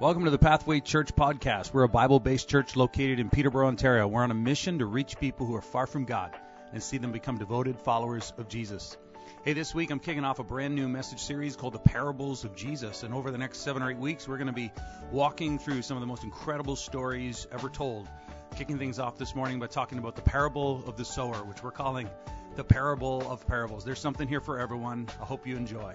Welcome to the Pathway Church podcast. We're a Bible based church located in Peterborough, Ontario. We're on a mission to reach people who are far from God and see them become devoted followers of Jesus. Hey, this week I'm kicking off a brand new message series called The Parables of Jesus. And over the next seven or eight weeks, we're going to be walking through some of the most incredible stories ever told. Kicking things off this morning by talking about the parable of the sower, which we're calling the parable of parables. There's something here for everyone. I hope you enjoy.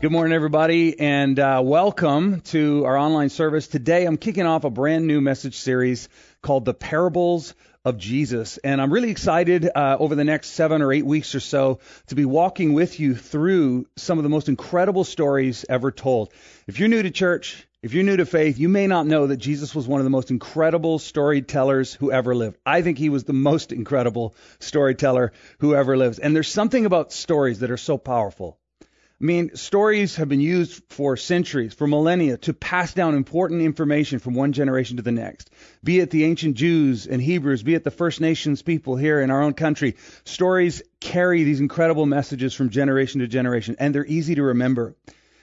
Good morning, everybody, and uh, welcome to our online service. Today, I'm kicking off a brand new message series called The Parables of Jesus. And I'm really excited uh, over the next seven or eight weeks or so to be walking with you through some of the most incredible stories ever told. If you're new to church, if you're new to faith, you may not know that Jesus was one of the most incredible storytellers who ever lived. I think he was the most incredible storyteller who ever lives. And there's something about stories that are so powerful. I mean, stories have been used for centuries, for millennia, to pass down important information from one generation to the next. Be it the ancient Jews and Hebrews, be it the First Nations people here in our own country. Stories carry these incredible messages from generation to generation, and they're easy to remember.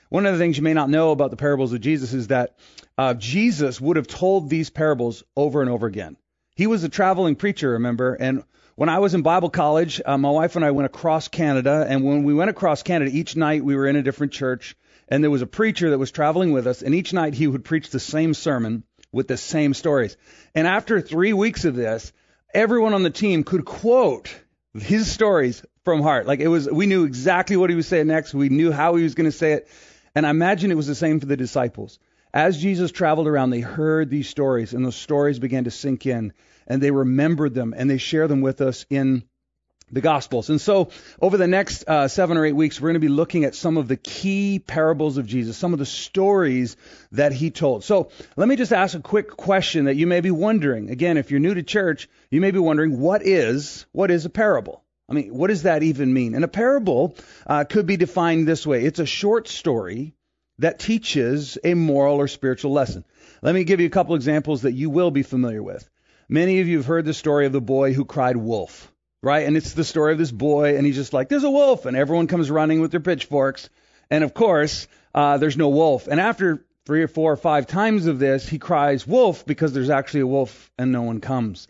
One of the things you may not know about the parables of Jesus is that uh, Jesus would have told these parables over and over again. He was a traveling preacher, remember, and when I was in Bible college, uh, my wife and I went across Canada, and when we went across Canada, each night we were in a different church, and there was a preacher that was traveling with us, and each night he would preach the same sermon with the same stories. And after three weeks of this, everyone on the team could quote his stories from heart. Like it was, we knew exactly what he was saying next. We knew how he was going to say it. And I imagine it was the same for the disciples. As Jesus traveled around, they heard these stories, and those stories began to sink in and they remembered them and they share them with us in the Gospels. And so, over the next uh, seven or eight weeks, we're going to be looking at some of the key parables of Jesus, some of the stories that he told. So, let me just ask a quick question that you may be wondering. Again, if you're new to church, you may be wondering, what is what is a parable? I mean, what does that even mean? And a parable uh, could be defined this way: it's a short story that teaches a moral or spiritual lesson. Let me give you a couple examples that you will be familiar with. Many of you have heard the story of the boy who cried wolf, right? And it's the story of this boy, and he's just like, there's a wolf, and everyone comes running with their pitchforks. And of course, uh, there's no wolf. And after three or four or five times of this, he cries wolf because there's actually a wolf and no one comes.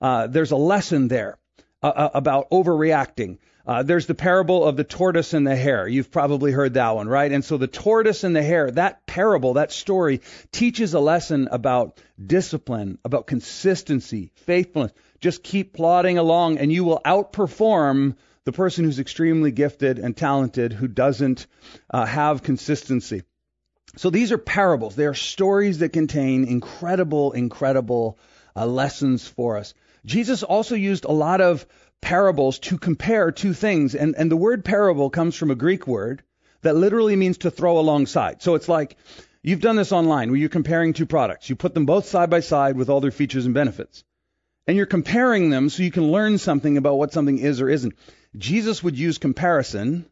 Uh, there's a lesson there uh, uh about overreacting. Uh, there's the parable of the tortoise and the hare. You've probably heard that one, right? And so the tortoise and the hare, that parable, that story teaches a lesson about discipline, about consistency, faithfulness. Just keep plodding along and you will outperform the person who's extremely gifted and talented who doesn't uh, have consistency. So these are parables. They are stories that contain incredible, incredible uh, lessons for us. Jesus also used a lot of parables to compare two things. And, and the word parable comes from a Greek word that literally means to throw alongside. So it's like you've done this online where you're comparing two products. You put them both side by side with all their features and benefits. And you're comparing them so you can learn something about what something is or isn't. Jesus would use comparison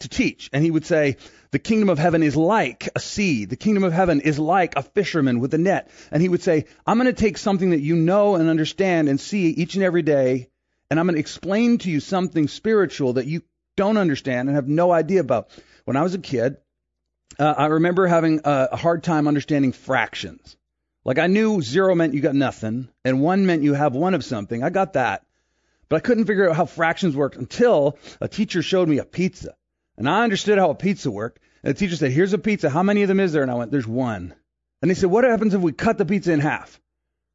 to teach. And he would say, the kingdom of heaven is like a sea. The kingdom of heaven is like a fisherman with a net. And he would say, I'm going to take something that you know and understand and see each and every day and I'm going to explain to you something spiritual that you don't understand and have no idea about. When I was a kid, uh, I remember having a, a hard time understanding fractions. Like I knew zero meant you got nothing, and one meant you have one of something. I got that. But I couldn't figure out how fractions worked until a teacher showed me a pizza. And I understood how a pizza worked. And the teacher said, Here's a pizza. How many of them is there? And I went, There's one. And they said, What happens if we cut the pizza in half?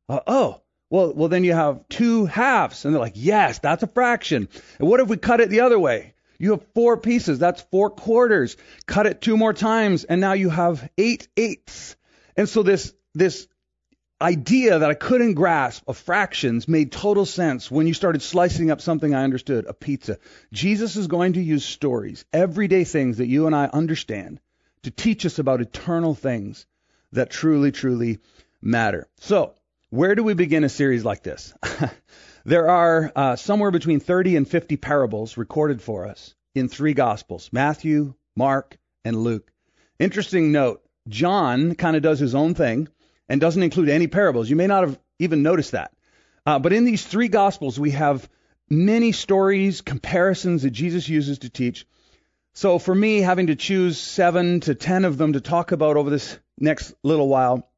Uh, oh, well, well, then you have two halves. And they're like, yes, that's a fraction. And what if we cut it the other way? You have four pieces. That's four quarters. Cut it two more times. And now you have eight eighths. And so this, this idea that I couldn't grasp of fractions made total sense when you started slicing up something I understood, a pizza. Jesus is going to use stories, everyday things that you and I understand, to teach us about eternal things that truly, truly matter. So, where do we begin a series like this? there are uh, somewhere between 30 and 50 parables recorded for us in three Gospels Matthew, Mark, and Luke. Interesting note John kind of does his own thing and doesn't include any parables. You may not have even noticed that. Uh, but in these three Gospels, we have many stories, comparisons that Jesus uses to teach. So for me, having to choose seven to ten of them to talk about over this next little while,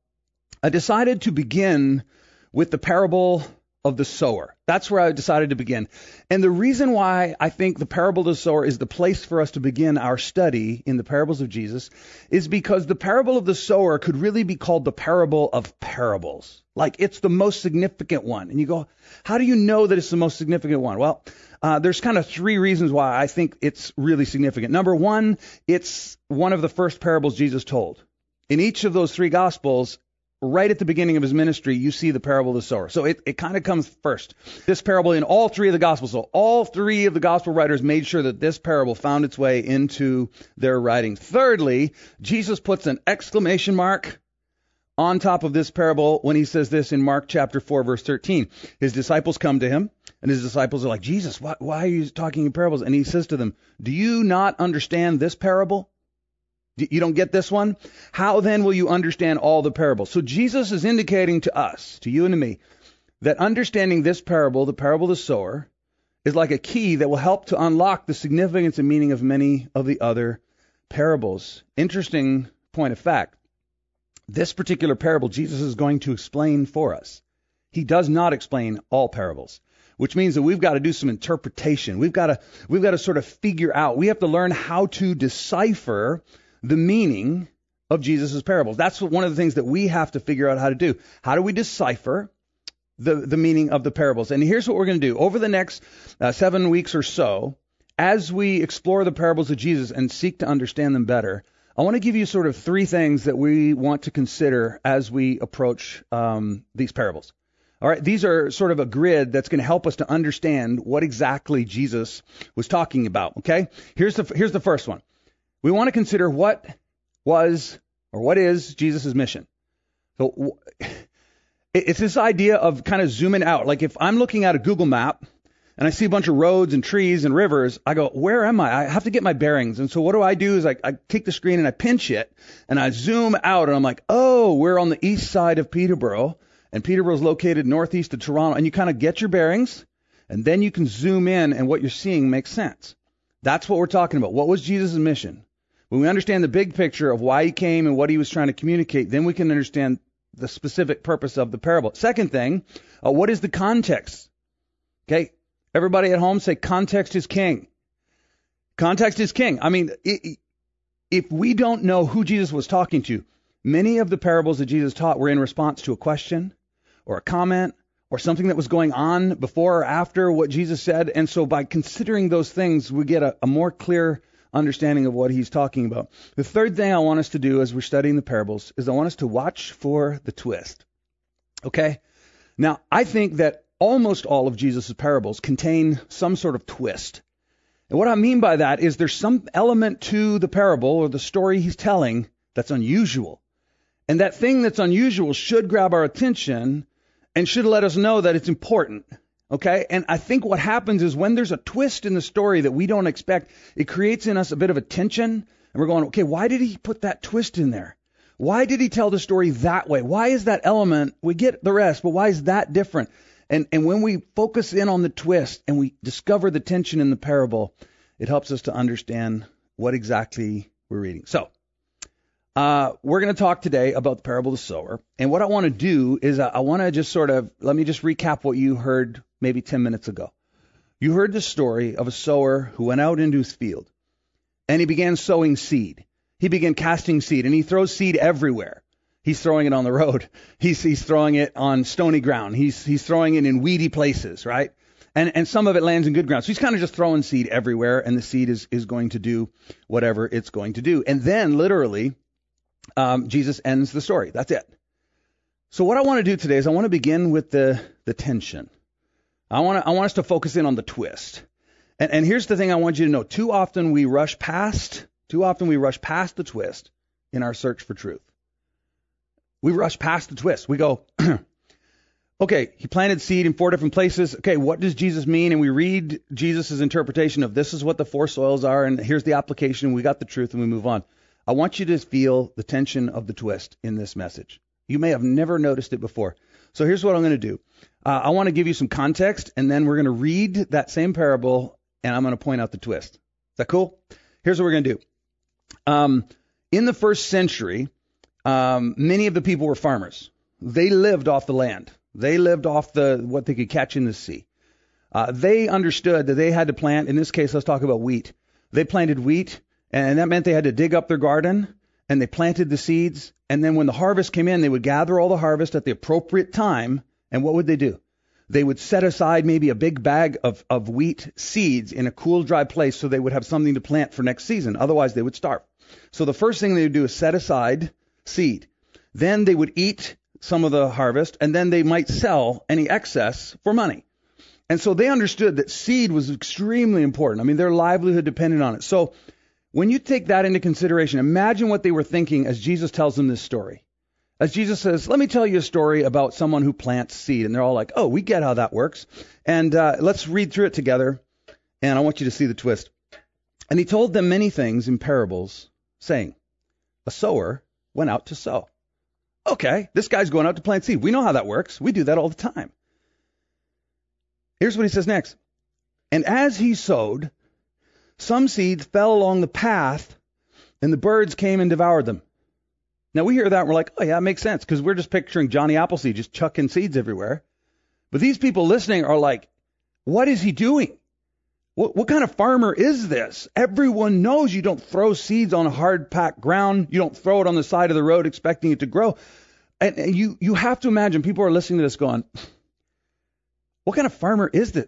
I decided to begin with the parable of the sower. That's where I decided to begin. And the reason why I think the parable of the sower is the place for us to begin our study in the parables of Jesus is because the parable of the sower could really be called the parable of parables. Like it's the most significant one. And you go, how do you know that it's the most significant one? Well, uh, there's kind of three reasons why I think it's really significant. Number one, it's one of the first parables Jesus told. In each of those three gospels, right at the beginning of his ministry, you see the parable of the sower. So it, it kind of comes first. This parable in all three of the gospels. So all three of the gospel writers made sure that this parable found its way into their writings. Thirdly, Jesus puts an exclamation mark on top of this parable when he says this in Mark chapter 4 verse 13. His disciples come to him and his disciples are like, Jesus, why, why are you talking in parables? And he says to them, do you not understand this parable? You don't get this one? How then will you understand all the parables? So Jesus is indicating to us, to you and to me, that understanding this parable, the parable of the sower, is like a key that will help to unlock the significance and meaning of many of the other parables. Interesting point of fact. This particular parable Jesus is going to explain for us. He does not explain all parables, which means that we've got to do some interpretation. We've got to we've got to sort of figure out. We have to learn how to decipher the meaning of Jesus' parables. That's one of the things that we have to figure out how to do. How do we decipher the, the meaning of the parables? And here's what we're going to do. Over the next uh, seven weeks or so, as we explore the parables of Jesus and seek to understand them better, I want to give you sort of three things that we want to consider as we approach um, these parables. All right, these are sort of a grid that's going to help us to understand what exactly Jesus was talking about. Okay, here's the here's the first one we want to consider what was or what is Jesus' mission. So it's this idea of kind of zooming out. Like if I'm looking at a Google map and I see a bunch of roads and trees and rivers, I go, where am I? I have to get my bearings. And so what do I do is I, I take the screen and I pinch it and I zoom out and I'm like, oh, we're on the east side of Peterborough and Peterborough is located northeast of Toronto. And you kind of get your bearings and then you can zoom in and what you're seeing makes sense. That's what we're talking about. What was Jesus' mission? When we understand the big picture of why he came and what he was trying to communicate, then we can understand the specific purpose of the parable. Second thing, uh, what is the context? Okay, everybody at home say context is king. Context is king. I mean, if we don't know who Jesus was talking to, many of the parables that Jesus taught were in response to a question or a comment or something that was going on before or after what Jesus said. And so by considering those things, we get a, a more clear understanding of what he's talking about. The third thing I want us to do as we're studying the parables is I want us to watch for the twist. Okay? Now, I think that almost all of Jesus' parables contain some sort of twist. And what I mean by that is there's some element to the parable or the story he's telling that's unusual. And that thing that's unusual should grab our attention and should let us know that it's important. Okay? And I think what happens is when there's a twist in the story that we don't expect, it creates in us a bit of a tension. And we're going, okay, why did he put that twist in there? Why did he tell the story that way? Why is that element? We get the rest, but why is that different? And, and when we focus in on the twist and we discover the tension in the parable, it helps us to understand what exactly we're reading. So, uh, we're going to talk today about the parable of the sower. And what I want to do is I, I want to just sort of, let me just recap what you heard maybe 10 minutes ago. You heard the story of a sower who went out into his field and he began sowing seed. He began casting seed and he throws seed everywhere. He's throwing it on the road. He's, he's throwing it on stony ground. He's, he's throwing it in weedy places, right? And, and some of it lands in good ground. So he's kind of just throwing seed everywhere and the seed is, is going to do whatever it's going to do. And then literally, um, Jesus ends the story. That's it. So what I want to do today is I want to begin with the, the tension. I want I want us to focus in on the twist. And, and here's the thing I want you to know. Too often we rush past, too often we rush past the twist in our search for truth. We rush past the twist. We go, okay, he planted seed in four different places. Okay, what does Jesus mean? And we read Jesus' interpretation of this is what the four soils are, and here's the application. We got the truth, and we move on. I want you to feel the tension of the twist in this message. You may have never noticed it before. So here's what I'm going to do. Uh, I want to give you some context, and then we're going to read that same parable, and I'm going to point out the twist. Is that cool? Here's what we're going to do. Um, in the first century, um, many of the people were farmers. They lived off the land. They lived off the what they could catch in the sea. Uh, they understood that they had to plant. In this case, let's talk about wheat. They planted wheat, and that meant they had to dig up their garden and they planted the seeds. And then when the harvest came in, they would gather all the harvest at the appropriate time. And what would they do? They would set aside maybe a big bag of, of wheat seeds in a cool, dry place so they would have something to plant for next season. Otherwise, they would starve. So the first thing they would do is set aside seed. Then they would eat some of the harvest, and then they might sell any excess for money. And so they understood that seed was extremely important. I mean, their livelihood depended on it. So when you take that into consideration, imagine what they were thinking as Jesus tells them this story. As Jesus says, let me tell you a story about someone who plants seed. And they're all like, oh, we get how that works. And uh, let's read through it together. And I want you to see the twist. And he told them many things in parables, saying, A sower went out to sow. Okay, this guy's going out to plant seed. We know how that works. We do that all the time. Here's what he says next. And as he sowed, some seeds fell along the path, and the birds came and devoured them. Now we hear that and we're like, oh yeah, it makes sense because we're just picturing Johnny Appleseed just chucking seeds everywhere. But these people listening are like, what is he doing? What, what kind of farmer is this? Everyone knows you don't throw seeds on hard packed ground. You don't throw it on the side of the road expecting it to grow. And, and you, you have to imagine people are listening to this going, what kind of farmer is this?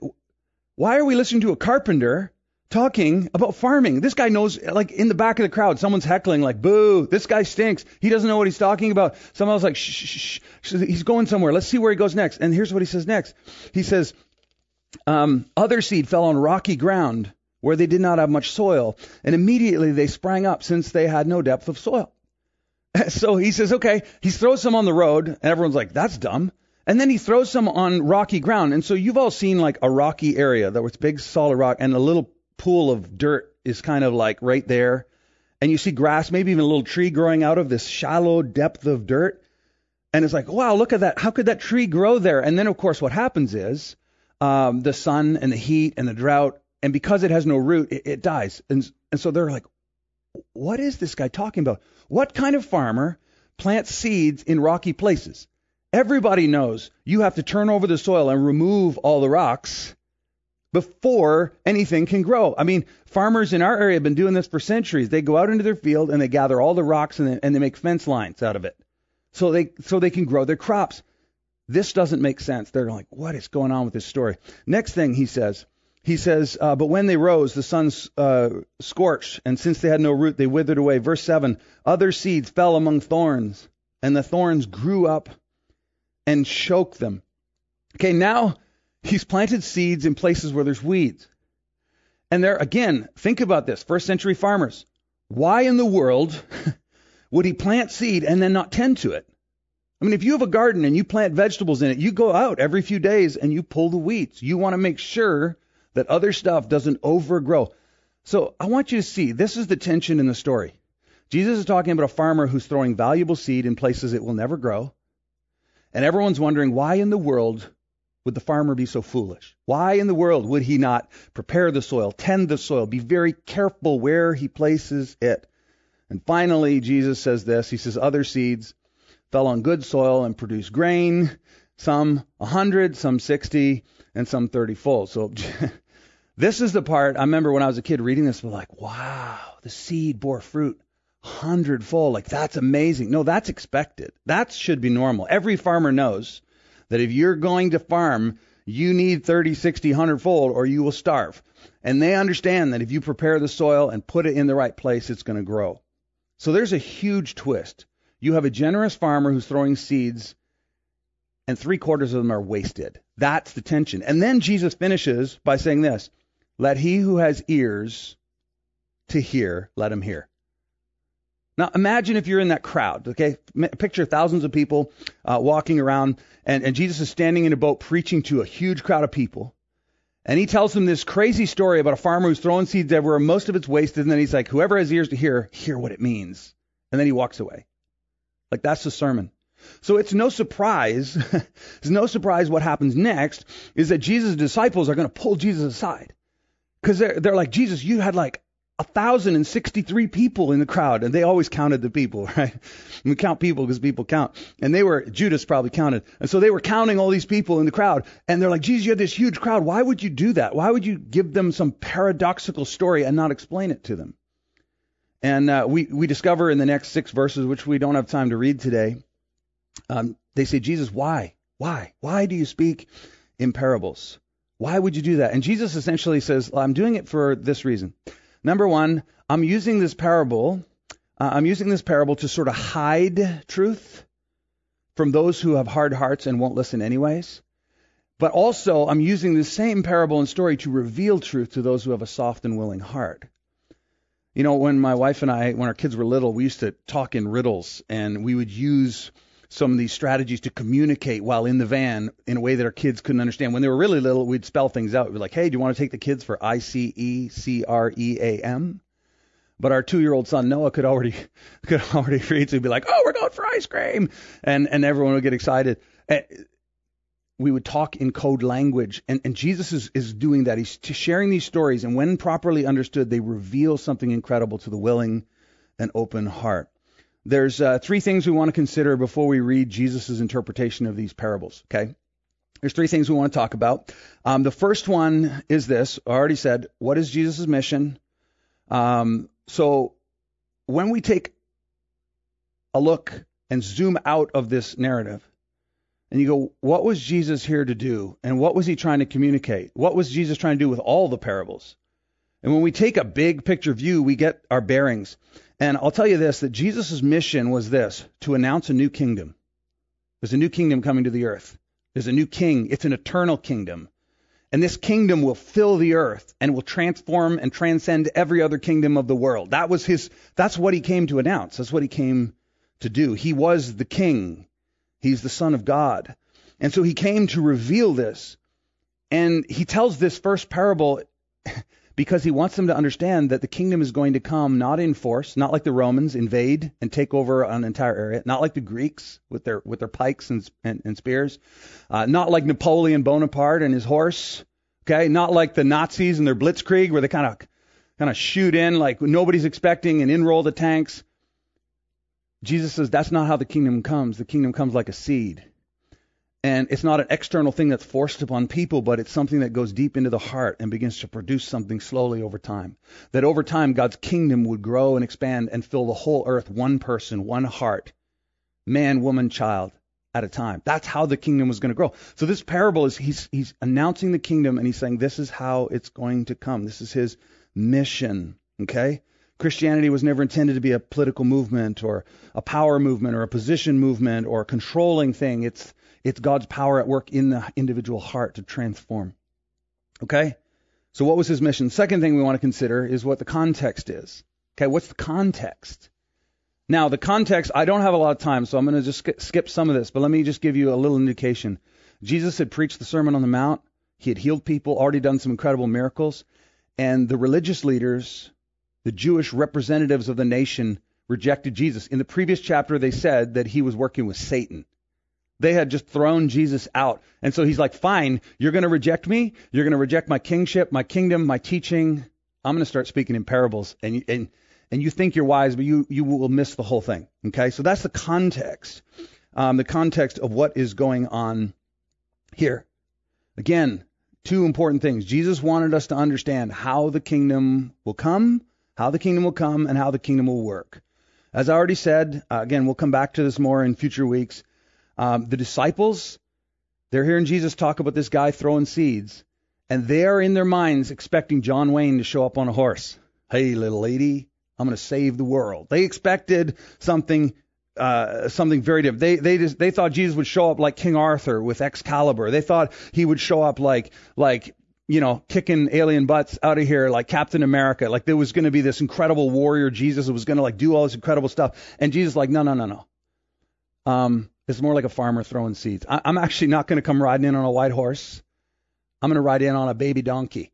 Why are we listening to a carpenter talking about farming. This guy knows, like in the back of the crowd, someone's heckling, like, boo, this guy stinks. He doesn't know what he's talking about. Someone else like, shh, shh, shh. He's going somewhere. Let's see where he goes next. And here's what he says next. He says, um, other seed fell on rocky ground where they did not have much soil, and immediately they sprang up since they had no depth of soil. So he says, okay, he throws some on the road, and everyone's like, that's dumb. And then he throws some on rocky ground. And so you've all seen like a rocky area that was big solid rock and a little pool of dirt is kind of like right there. And you see grass, maybe even a little tree growing out of this shallow depth of dirt. And it's like, wow, look at that. How could that tree grow there? And then, of course, what happens is um, the sun and the heat and the drought, and because it has no root, it, it dies. And, and so they're like, what is this guy talking about? What kind of farmer plants seeds in rocky places? Everybody knows you have to turn over the soil and remove all the rocks before anything can grow. I mean, farmers in our area have been doing this for centuries. They go out into their field and they gather all the rocks and they, and they make fence lines out of it, so they so they can grow their crops. This doesn't make sense. They're like, what is going on with this story? Next thing he says, he says, uh, but when they rose, the sun uh, scorched, and since they had no root, they withered away. Verse seven: other seeds fell among thorns, and the thorns grew up and choked them. Okay, now He's planted seeds in places where there's weeds. And there, again, think about this first century farmers. Why in the world would he plant seed and then not tend to it? I mean, if you have a garden and you plant vegetables in it, you go out every few days and you pull the weeds. You want to make sure that other stuff doesn't overgrow. So I want you to see this is the tension in the story. Jesus is talking about a farmer who's throwing valuable seed in places it will never grow. And everyone's wondering why in the world would the farmer be so foolish? Why in the world would he not prepare the soil, tend the soil, be very careful where he places it? And finally, Jesus says this He says, Other seeds fell on good soil and produced grain, some a 100, some 60, and some 30 fold. So this is the part I remember when I was a kid reading this, we're like, wow, the seed bore fruit hundredfold. Like, that's amazing. No, that's expected. That should be normal. Every farmer knows that if you're going to farm, you need 30, 60, 100 fold or you will starve. And they understand that if you prepare the soil and put it in the right place, it's going to grow. So there's a huge twist. You have a generous farmer who's throwing seeds, and three quarters of them are wasted. That's the tension. And then Jesus finishes by saying this Let he who has ears to hear, let him hear. Now imagine if you're in that crowd, okay? Picture thousands of people uh, walking around, and, and Jesus is standing in a boat preaching to a huge crowd of people. And he tells them this crazy story about a farmer who's throwing seeds everywhere, most of it's wasted, and then he's like, whoever has ears to hear, hear what it means. And then he walks away. Like that's the sermon. So it's no surprise, it's no surprise what happens next is that Jesus' disciples are going to pull Jesus aside. Because they're, they're like, Jesus, you had like a thousand and sixty-three people in the crowd, and they always counted the people, right? we count people because people count, and they were Judas probably counted, and so they were counting all these people in the crowd, and they're like, "Jesus, you have this huge crowd. Why would you do that? Why would you give them some paradoxical story and not explain it to them?" And uh, we we discover in the next six verses, which we don't have time to read today, um, they say, "Jesus, why, why, why do you speak in parables? Why would you do that?" And Jesus essentially says, "I'm doing it for this reason." Number one, I'm using this parable. Uh, I'm using this parable to sort of hide truth from those who have hard hearts and won't listen anyways. But also, I'm using the same parable and story to reveal truth to those who have a soft and willing heart. You know, when my wife and I, when our kids were little, we used to talk in riddles, and we would use some of these strategies to communicate while in the van in a way that our kids couldn't understand. When they were really little, we'd spell things out. We'd be like, hey, do you want to take the kids for I C E C R E A M? But our two-year-old son Noah could already could already read, so he'd be like, "Oh, we're going for ice cream," and and everyone would get excited. And We would talk in code language, and, and Jesus is, is doing that. He's sharing these stories, and when properly understood, they reveal something incredible to the willing and open heart. There's uh, three things we want to consider before we read Jesus' interpretation of these parables. Okay, there's three things we want to talk about. Um, the first one is this. I already said, what is Jesus' mission? Um, so when we take a look and zoom out of this narrative, and you go, what was Jesus here to do? And what was he trying to communicate? What was Jesus trying to do with all the parables? And when we take a big picture view, we get our bearings. And I'll tell you this that Jesus' mission was this to announce a new kingdom. There's a new kingdom coming to the earth. There's a new king. It's an eternal kingdom. And this kingdom will fill the earth and will transform and transcend every other kingdom of the world. That was his that's what he came to announce. That's what he came to do. He was the king. He's the son of God. And so he came to reveal this. And he tells this first parable because he wants them to understand that the kingdom is going to come not in force, not like the Romans invade and take over an entire area, not like the Greeks with their with their pikes and and, and spears, uh, not like Napoleon Bonaparte and his horse, okay, not like the Nazis and their blitzkrieg where they kind of kind of shoot in like nobody's expecting and enroll the tanks. Jesus says that's not how the kingdom comes. The kingdom comes like a seed. And it's not an external thing that's forced upon people, but it's something that goes deep into the heart and begins to produce something slowly over time. That over time, God's kingdom would grow and expand and fill the whole earth, one person, one heart, man, woman, child at a time. That's how the kingdom was going to grow. So this parable is he's he's announcing the kingdom and he's saying this is how it's going to come. This is his mission. Okay? Christianity was never intended to be a political movement or a power movement or a position movement or a controlling thing. It's it's God's power at work in the individual heart to transform. Okay? So what was his mission? Second thing we want to consider is what the context is. Okay, what's the context? Now, the context, I don't have a lot of time, so I'm going to just skip some of this, but let me just give you a little indication. Jesus had preached the Sermon on the Mount. He had healed people, already done some incredible miracles. And the religious leaders, the Jewish representatives of the nation, rejected Jesus. In the previous chapter, they said that he was working with Satan. They had just thrown Jesus out. And so he's like, fine, you're going to reject me. You're going to reject my kingship, my kingdom, my teaching. I'm going to start speaking in parables. And, and, and you think you're wise, but you, you will miss the whole thing. Okay. So that's the context, um, the context of what is going on here. Again, two important things. Jesus wanted us to understand how the kingdom will come, how the kingdom will come, and how the kingdom will work. As I already said, uh, again, we'll come back to this more in future weeks. Um, the disciples, they're hearing Jesus talk about this guy throwing seeds, and they are in their minds expecting John Wayne to show up on a horse. Hey, little lady, I'm going to save the world. They expected something uh, something very different. They they just, they thought Jesus would show up like King Arthur with Excalibur. They thought he would show up like like you know kicking alien butts out of here like Captain America. Like there was going to be this incredible warrior Jesus who was going to like do all this incredible stuff. And Jesus like no no no no. Um, it's more like a farmer throwing seeds. I, I'm actually not going to come riding in on a white horse. I'm going to ride in on a baby donkey.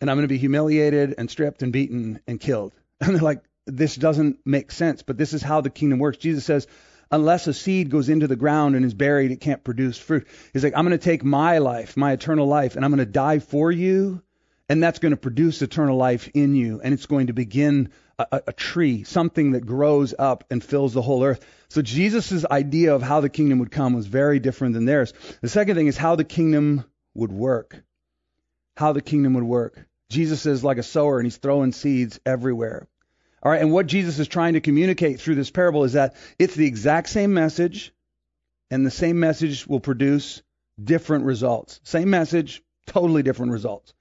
And I'm going to be humiliated and stripped and beaten and killed. And they're like, this doesn't make sense, but this is how the kingdom works. Jesus says, unless a seed goes into the ground and is buried, it can't produce fruit. He's like, I'm going to take my life, my eternal life, and I'm going to die for you, and that's going to produce eternal life in you, and it's going to begin a, a, tree, something that grows up and fills the whole earth. So Jesus' idea of how the kingdom would come was very different than theirs. The second thing is how the kingdom would work. How the kingdom would work. Jesus is like a sower and he's throwing seeds everywhere. All right, and what Jesus is trying to communicate through this parable is that it's the exact same message, and the same message will produce different results. Same message, totally different results.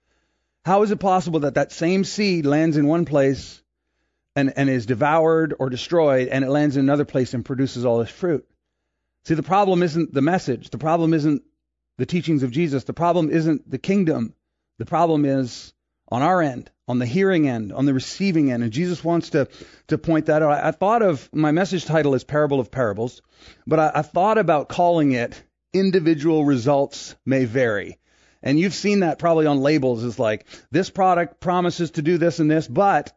How is it possible that that same seed lands in one place and, and is devoured or destroyed, and it lands in another place and produces all this fruit? See, the problem isn't the message. The problem isn't the teachings of Jesus. The problem isn't the kingdom. The problem is on our end, on the hearing end, on the receiving end. And Jesus wants to, to point that out. I, I thought of my message title is Parable of Parables, but I, I thought about calling it Individual Results May Vary. And you've seen that probably on labels is like, this product promises to do this and this, but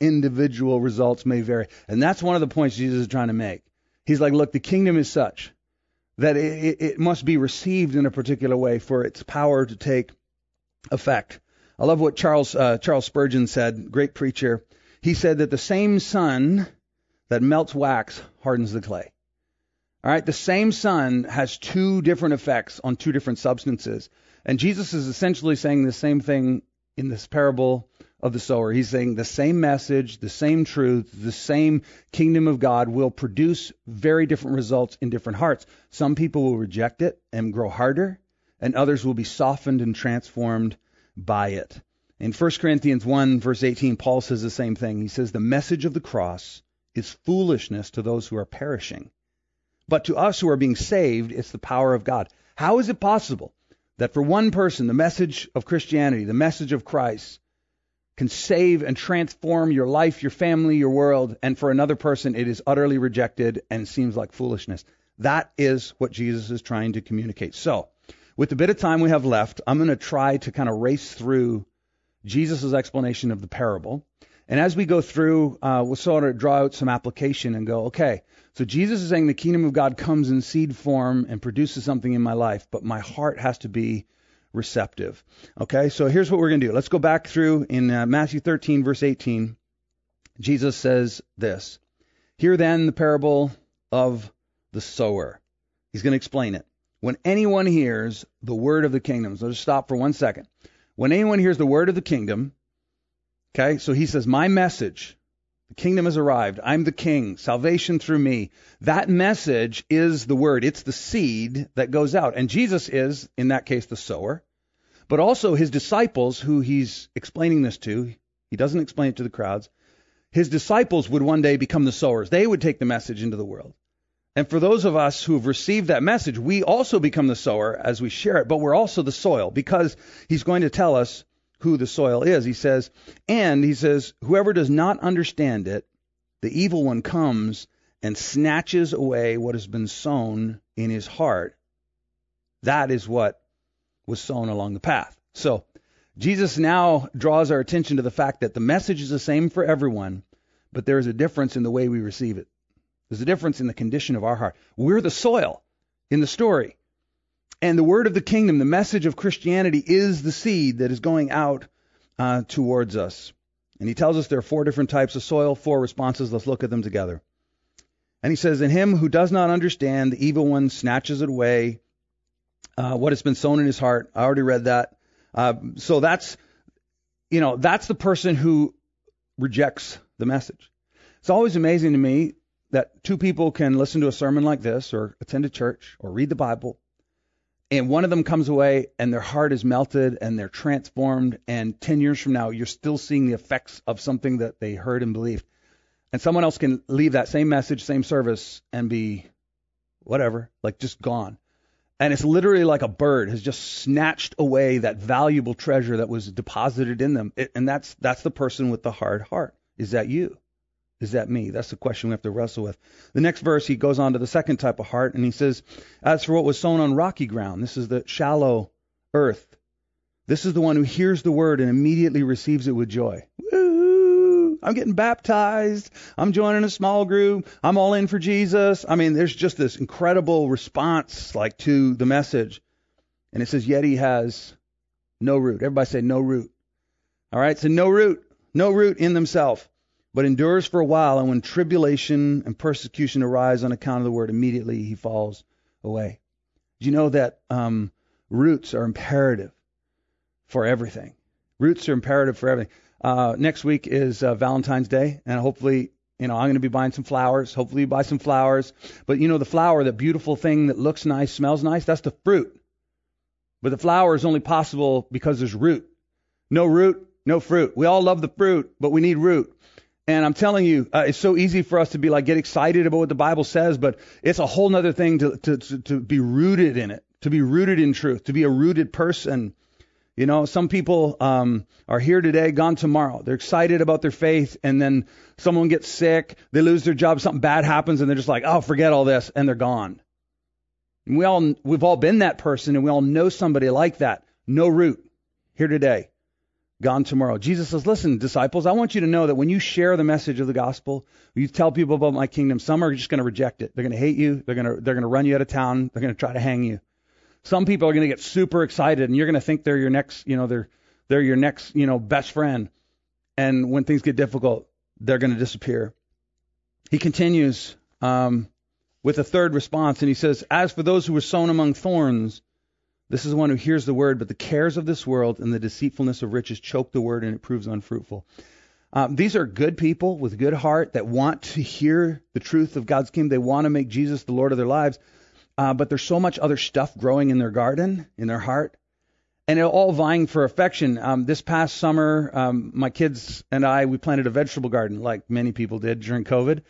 individual results may vary. And that's one of the points Jesus is trying to make. He's like, look, the kingdom is such that it, it must be received in a particular way for its power to take effect. I love what Charles uh, Charles Spurgeon said, great preacher. He said that the same sun that melts wax hardens the clay. All right, the same sun has two different effects on two different substances. And Jesus is essentially saying the same thing in this parable of the sower. He's saying the same message, the same truth, the same kingdom of God will produce very different results in different hearts. Some people will reject it and grow harder, and others will be softened and transformed by it. In 1 Corinthians 1, verse 18, Paul says the same thing. He says, The message of the cross is foolishness to those who are perishing. But to us who are being saved, it's the power of God. How is it possible that for one person, the message of Christianity, the message of Christ, can save and transform your life, your family, your world, and for another person, it is utterly rejected and seems like foolishness? That is what Jesus is trying to communicate. So, with the bit of time we have left, I'm going to try to kind of race through Jesus' explanation of the parable. And as we go through, uh, we'll sort of draw out some application and go, okay, so Jesus is saying the kingdom of God comes in seed form and produces something in my life, but my heart has to be receptive. Okay, so here's what we're going to do. Let's go back through in uh, Matthew 13, verse 18. Jesus says this Hear then the parable of the sower. He's going to explain it. When anyone hears the word of the kingdom, so just stop for one second. When anyone hears the word of the kingdom, okay, so he says, My message, the kingdom has arrived. I'm the king, salvation through me. That message is the word, it's the seed that goes out. And Jesus is, in that case, the sower, but also his disciples, who he's explaining this to. He doesn't explain it to the crowds. His disciples would one day become the sowers. They would take the message into the world. And for those of us who have received that message, we also become the sower as we share it, but we're also the soil because he's going to tell us who the soil is. He says, and he says, whoever does not understand it, the evil one comes and snatches away what has been sown in his heart. That is what was sown along the path. So, Jesus now draws our attention to the fact that the message is the same for everyone, but there is a difference in the way we receive it. There's a difference in the condition of our heart. We're the soil in the story. And the word of the kingdom, the message of Christianity, is the seed that is going out uh, towards us. And he tells us there are four different types of soil, four responses. Let's look at them together. And he says, In him who does not understand, the evil one snatches it away. Uh, what has been sown in his heart. I already read that. Uh, so that's, you know, that's the person who rejects the message. It's always amazing to me that two people can listen to a sermon like this or attend a church or read the Bible and one of them comes away and their heart is melted and they're transformed. And 10 years from now you're still seeing the effects of something that they heard and believed. And someone else can leave that same message same service and be whatever like just gone. And it's literally like a bird has just snatched away that valuable treasure that was deposited in them. It, and that's that's the person with the hard heart. Is that you is that me? That's the question we have to wrestle with. The next verse, he goes on to the second type of heart, and he says, As for what was sown on rocky ground, this is the shallow earth. This is the one who hears the word and immediately receives it with joy. Woo! I'm getting baptized. I'm joining a small group. I'm all in for Jesus. I mean, there's just this incredible response, like to the message. And it says, Yet he has no root. Everybody say no root. All right, so no root, no root in themselves, but endures for a while, and when tribulation and persecution arise on account of the word, immediately he falls away. Do you know that um, roots are imperative for everything? Roots are imperative for everything. Uh, next week is uh, Valentine's Day, and hopefully, you know, I'm going to be buying some flowers. Hopefully, you buy some flowers. But you know, the flower, the beautiful thing that looks nice, smells nice, that's the fruit. But the flower is only possible because there's root. No root, no fruit. We all love the fruit, but we need root. And I'm telling you, uh, it's so easy for us to be like get excited about what the Bible says, but it's a whole other thing to, to, to, to be rooted in it, to be rooted in truth, to be a rooted person. You know, some people um, are here today, gone tomorrow. They're excited about their faith, and then someone gets sick, they lose their job, something bad happens, and they're just like, oh, forget all this, and they're gone. And we all, we've all been that person, and we all know somebody like that. No root. Here today, gone tomorrow. Jesus says, listen, disciples, I want you to know that when you share the message of the gospel, you tell people about my kingdom, some are just going to reject it. They're going to hate you. They're going to, they're going to run you out of town. They're going to try to hang you. Some people are going to get super excited and you're going to think they're your next, you know, they're, they're your next, you know, best friend. And when things get difficult, they're going to disappear. He continues, um, with a third response and he says, as for those who were sown among thorns, this is one who hears the word, but the cares of this world and the deceitfulness of riches choke the word and it proves unfruitful. Um, these are good people with good heart that want to hear the truth of God's kingdom. They want to make Jesus the Lord of their lives. Uh, but there's so much other stuff growing in their garden, in their heart, and they're all vying for affection. Um, this past summer, um, my kids and I, we planted a vegetable garden like many people did during COVID.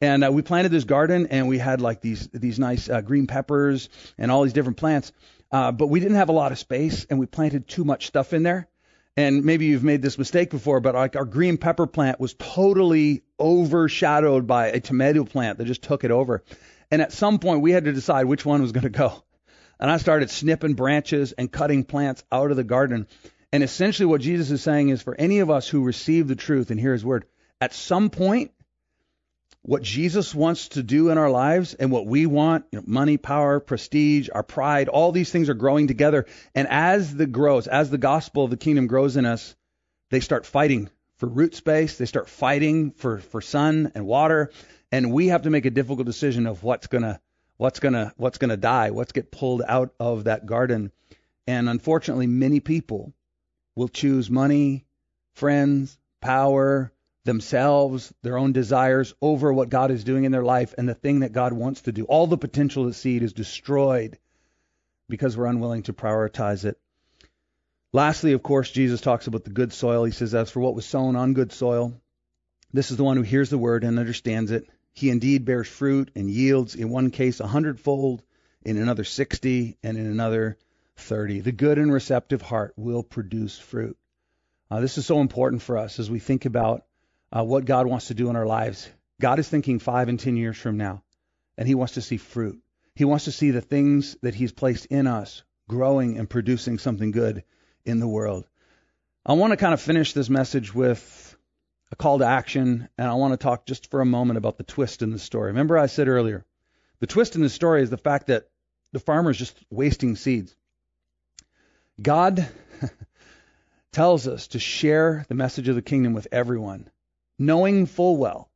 And uh, we planted this garden, and we had like these these nice uh, green peppers and all these different plants. Uh, but we didn't have a lot of space, and we planted too much stuff in there. And maybe you've made this mistake before, but like our green pepper plant was totally overshadowed by a tomato plant that just took it over. And at some point, we had to decide which one was going to go. And I started snipping branches and cutting plants out of the garden. And essentially, what Jesus is saying is for any of us who receive the truth and hear his word, at some point, what Jesus wants to do in our lives and what we want, you know, money, power, prestige, our pride, all these things are growing together. And as the grows, as the gospel of the kingdom grows in us, they start fighting for root space. They start fighting for, for sun and water. And we have to make a difficult decision of what's gonna, what's gonna, what's gonna die, what's get pulled out of that garden. And unfortunately, many people will choose money, friends, power, themselves, their own desires over what God is doing in their life and the thing that God wants to do. All the potential the seed is destroyed because we're unwilling to prioritize it. Lastly, of course, Jesus talks about the good soil. He says, As for what was sown on good soil, this is the one who hears the word and understands it. He indeed bears fruit and yields, in one case, a hundredfold, in another sixty, and in another thirty. The good and receptive heart will produce fruit. Uh, this is so important for us as we think about uh, what God wants to do in our lives. God is thinking five and ten years from now, and He wants to see fruit. He wants to see the things that He's placed in us growing and producing something good in the world. I want to kind of finish this message with a call to action, and I want to talk just for a moment about the twist in the story. Remember, I said earlier, the twist in the story is the fact that the farmer is just wasting seeds. God tells us to share the message of the kingdom with everyone knowing full well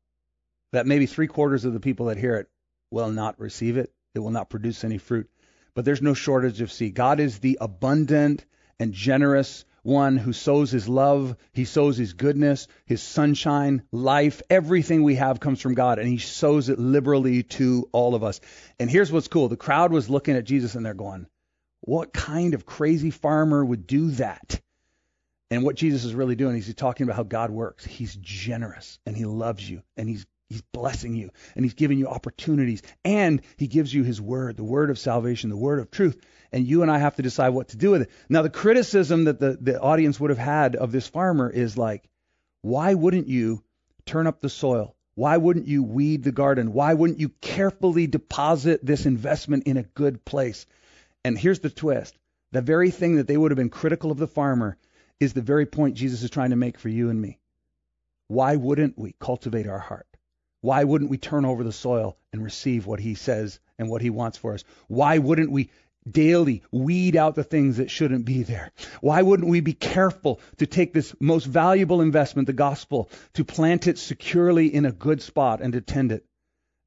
that maybe three quarters of the people that hear it will not receive it. It will not produce any fruit. But there's no shortage of seed. God is the abundant and generous one who sows his love, he sows his goodness, his sunshine, life, everything we have comes from God, and he sows it liberally to all of us. And here's what's cool the crowd was looking at Jesus and they're going, What kind of crazy farmer would do that? And what Jesus is really doing is he's talking about how God works. He's generous and he loves you and he's he's blessing you and he's giving you opportunities and he gives you his word, the word of salvation, the word of truth. And you and I have to decide what to do with it. Now the criticism that the, the audience would have had of this farmer is like, why wouldn't you turn up the soil? Why wouldn't you weed the garden? Why wouldn't you carefully deposit this investment in a good place? And here's the twist. The very thing that they would have been critical of the farmer is the very point Jesus is trying to make for you and me. Why wouldn't we cultivate our heart? Why wouldn't we turn over the soil and receive what he says and what he wants for us? Why wouldn't we daily weed out the things that shouldn't be there? Why wouldn't we be careful to take this most valuable investment, the gospel, to plant it securely in a good spot and to tend it?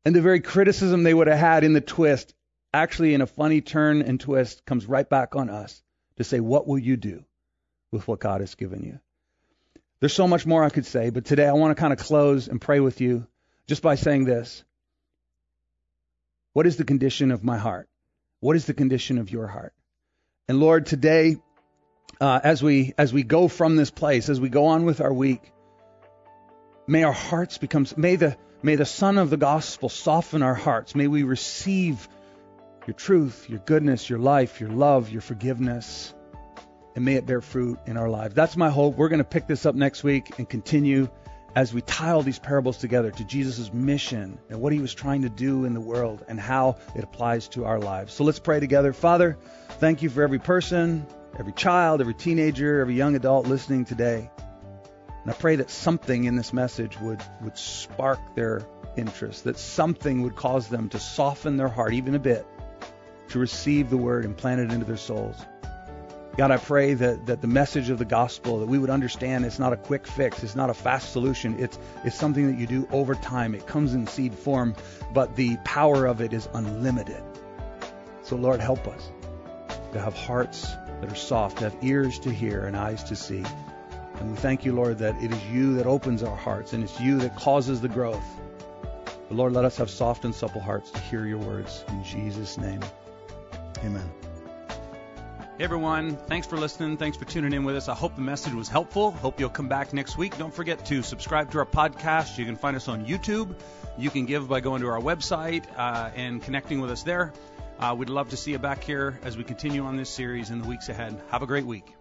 And the very criticism they would have had in the twist, actually in a funny turn and twist, comes right back on us to say, what will you do with what God has given you? There's so much more I could say, but today I want to kind of close and pray with you just by saying this. What is the condition of my heart? What is the condition of your heart? And Lord, today, uh, as we as we go from this place, as we go on with our week, may our hearts become may the may the Son of the Gospel soften our hearts. May we receive your truth, your goodness, your life, your love, your forgiveness, and may it bear fruit in our lives. That's my hope. We're going to pick this up next week and continue as we tie all these parables together to Jesus' mission and what he was trying to do in the world and how it applies to our lives. So let's pray together. Father, thank you for every person, every child, every teenager, every young adult listening today. And I pray that something in this message would, would spark their interest, that something would cause them to soften their heart even a bit to receive the word and plant it into their souls. God, I pray that, that the message of the gospel, that we would understand it's not a quick fix, it's not a fast solution, it's, it's something that you do over time. It comes in seed form, but the power of it is unlimited. So, Lord, help us to have hearts that are soft, to have ears to hear and eyes to see. And we thank you, Lord, that it is you that opens our hearts and it's you that causes the growth. But Lord, let us have soft and supple hearts to hear your words. In Jesus' name, amen. Hey everyone, thanks for listening. Thanks for tuning in with us. I hope the message was helpful. Hope you'll come back next week. Don't forget to subscribe to our podcast. You can find us on YouTube. You can give by going to our website uh, and connecting with us there. Uh, we'd love to see you back here as we continue on this series in the weeks ahead. Have a great week.